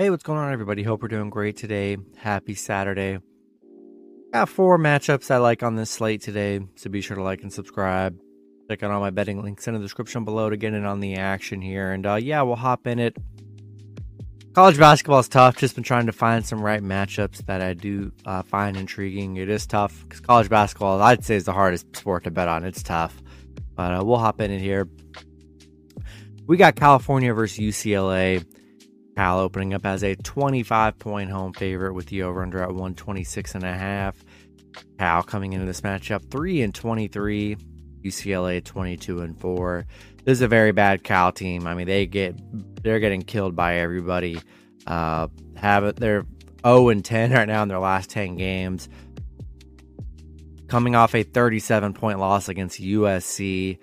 Hey, what's going on, everybody? Hope we're doing great today. Happy Saturday. Got four matchups I like on this slate today, so be sure to like and subscribe. Check out all my betting links in the description below to get in on the action here. And uh, yeah, we'll hop in it. College basketball is tough. Just been trying to find some right matchups that I do uh, find intriguing. It is tough because college basketball, I'd say, is the hardest sport to bet on. It's tough, but uh, we'll hop in it here. We got California versus UCLA. Cal opening up as a 25 point home favorite with the over under at 126 and a half. Cal coming into this matchup 3 and 23, UCLA 22 and 4. This is a very bad Cal team. I mean, they get they're getting killed by everybody. Uh have it they're 0 and 10 right now in their last 10 games. Coming off a 37 point loss against USC.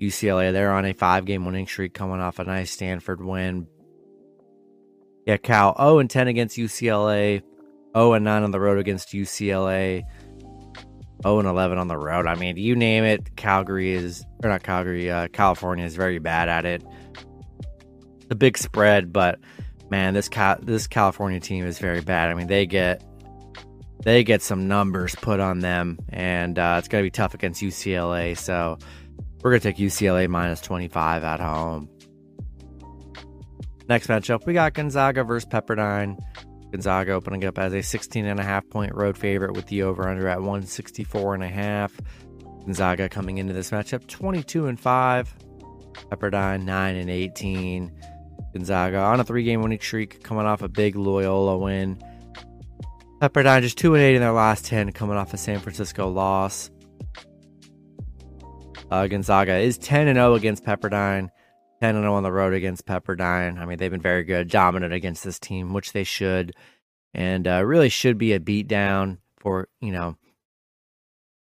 UCLA, they're on a five game winning streak coming off a nice Stanford win. Yeah, Cal 0 and 10 against UCLA, 0 and 9 on the road against UCLA, 0 and 11 on the road. I mean, you name it, Calgary is or not Calgary, uh, California is very bad at it. The big spread, but man, this Cal- this California team is very bad. I mean, they get they get some numbers put on them, and uh, it's gonna be tough against UCLA. So we're gonna take UCLA minus 25 at home. Next matchup, we got Gonzaga versus Pepperdine. Gonzaga opening up as a 16 and a half point road favorite with the over under at 164 and a half. Gonzaga coming into this matchup 22 and 5. Pepperdine 9 and 18. Gonzaga on a three game winning streak coming off a big Loyola win. Pepperdine just 2 and 8 in their last 10 coming off a San Francisco loss. Uh, Gonzaga is 10 and 0 against Pepperdine. 10 0 on the road against Pepperdine. I mean, they've been very good, dominant against this team, which they should, and uh, really should be a beatdown for, you know,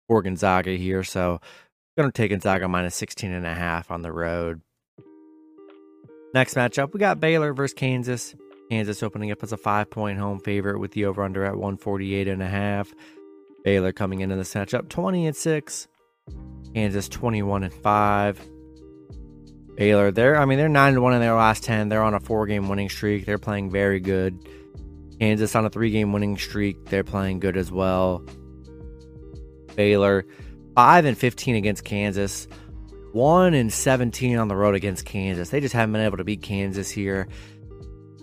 for Gonzaga here. So, going to take Gonzaga minus 16 and a half on the road. Next matchup, we got Baylor versus Kansas. Kansas opening up as a five point home favorite with the over under at 148 and a half. Baylor coming into this matchup 20 and 6. Kansas 21 and 5. Baylor, they're I mean they're nine to one in their last ten. They're on a four game winning streak. They're playing very good. Kansas on a three game winning streak. They're playing good as well. Baylor, five and fifteen against Kansas. One and seventeen on the road against Kansas. They just haven't been able to beat Kansas here.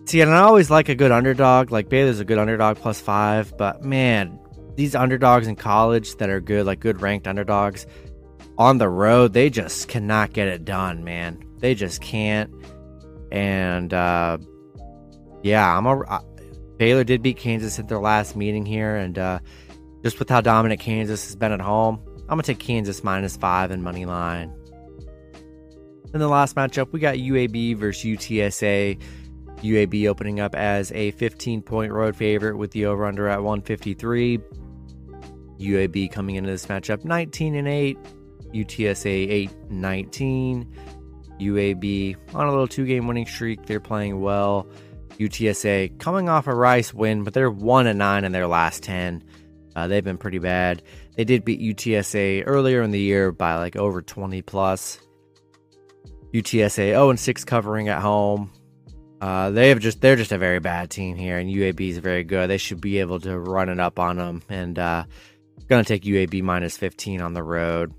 See, and I always like a good underdog. Like Baylor's a good underdog plus five, but man, these underdogs in college that are good, like good ranked underdogs, on the road, they just cannot get it done, man. They just can't. And uh, yeah, I'm a uh, Baylor did beat Kansas at their last meeting here, and uh, just with how dominant Kansas has been at home, I'm gonna take Kansas minus five in money line. In the last matchup, we got UAB versus UTSA. UAB opening up as a 15 point road favorite with the over under at 153. UAB coming into this matchup 19 and 8. UTSA 8 19. UAB on a little two game winning streak. They're playing well. UTSA coming off a Rice win, but they're 1 and 9 in their last 10. Uh, they've been pretty bad. They did beat UTSA earlier in the year by like over 20 plus. UTSA 0 and 6 covering at home. Uh, they have just they're just a very bad team here, and UAB is very good. They should be able to run it up on them, and uh, gonna take UAB minus 15 on the road.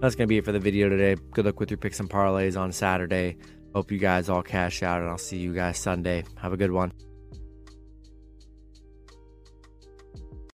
That's going to be it for the video today. Good luck with your picks and parlays on Saturday. Hope you guys all cash out, and I'll see you guys Sunday. Have a good one.